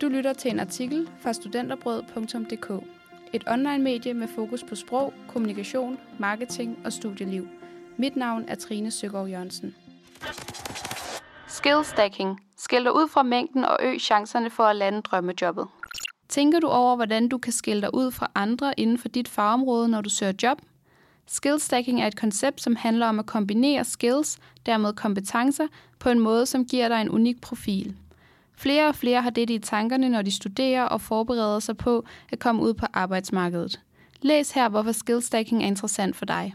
Du lytter til en artikel fra studenterbrød.dk. Et online-medie med fokus på sprog, kommunikation, marketing og studieliv. Mit navn er Trine Søgaard Jørgensen. Skill stacking. Skil dig ud fra mængden og øg chancerne for at lande drømmejobbet. Tænker du over, hvordan du kan skille dig ud fra andre inden for dit fagområde, når du søger job? Skill stacking er et koncept, som handler om at kombinere skills, dermed kompetencer, på en måde, som giver dig en unik profil. Flere og flere har det i tankerne, når de studerer og forbereder sig på at komme ud på arbejdsmarkedet. Læs her, hvorfor skill stacking er interessant for dig.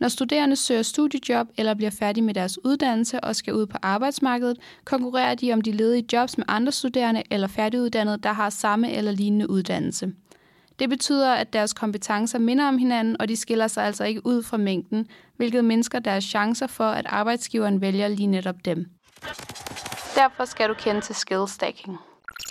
Når studerende søger studiejob eller bliver færdige med deres uddannelse og skal ud på arbejdsmarkedet, konkurrerer de om de ledige jobs med andre studerende eller færdiguddannede, der har samme eller lignende uddannelse. Det betyder, at deres kompetencer minder om hinanden, og de skiller sig altså ikke ud fra mængden, hvilket mindsker deres chancer for, at arbejdsgiveren vælger lige netop dem. Derfor skal du kende til skill stacking.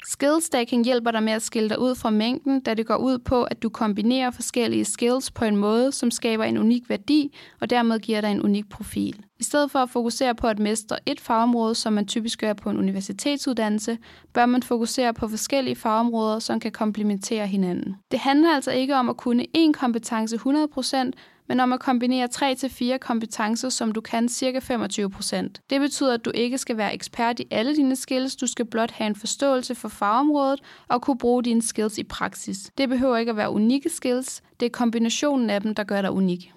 Skill stacking hjælper dig med at skille dig ud fra mængden, da det går ud på, at du kombinerer forskellige skills på en måde, som skaber en unik værdi og dermed giver dig en unik profil. I stedet for at fokusere på at mestre et fagområde, som man typisk gør på en universitetsuddannelse, bør man fokusere på forskellige fagområder, som kan komplementere hinanden. Det handler altså ikke om at kunne én kompetence 100%, men om at kombinere 3-4 kompetencer, som du kan cirka 25% Det betyder, at du ikke skal være ekspert i alle dine skills, du skal blot have en forståelse for fagområdet og kunne bruge dine skills i praksis. Det behøver ikke at være unikke skills, det er kombinationen af dem, der gør dig unik.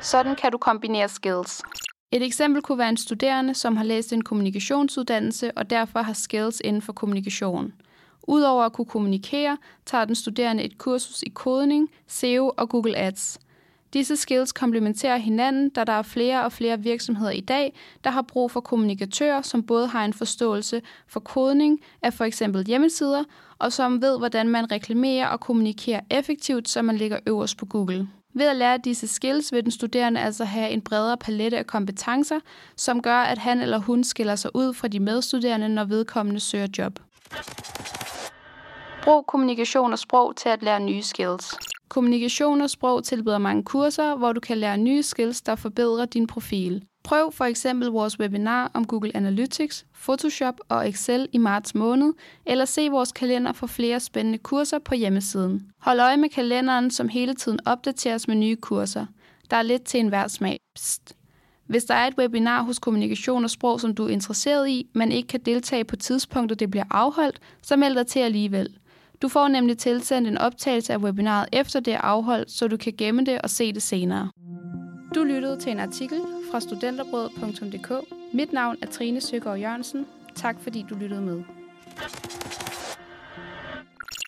Sådan kan du kombinere skills. Et eksempel kunne være en studerende, som har læst en kommunikationsuddannelse og derfor har skills inden for kommunikation. Udover at kunne kommunikere, tager den studerende et kursus i kodning, SEO og Google Ads. Disse skills komplementerer hinanden, da der er flere og flere virksomheder i dag, der har brug for kommunikatører, som både har en forståelse for kodning af for eksempel hjemmesider, og som ved, hvordan man reklamerer og kommunikerer effektivt, så man ligger øverst på Google. Ved at lære disse skills vil den studerende altså have en bredere palette af kompetencer, som gør, at han eller hun skiller sig ud fra de medstuderende, når vedkommende søger job. Brug kommunikation og sprog til at lære nye skills. Kommunikation og sprog tilbyder mange kurser, hvor du kan lære nye skills, der forbedrer din profil. Prøv for eksempel vores webinar om Google Analytics, Photoshop og Excel i marts måned, eller se vores kalender for flere spændende kurser på hjemmesiden. Hold øje med kalenderen, som hele tiden opdateres med nye kurser. Der er lidt til enhver smag. Psst. Hvis der er et webinar hos Kommunikation og Sprog, som du er interesseret i, men ikke kan deltage på tidspunktet, det bliver afholdt, så meld dig til alligevel. Du får nemlig tilsendt en optagelse af webinaret efter det er afholdt, så du kan gemme det og se det senere. Du lyttede til en artikel fra studenterbrød.dk. Mit navn er Trine Søgaard Jørgensen. Tak fordi du lyttede med.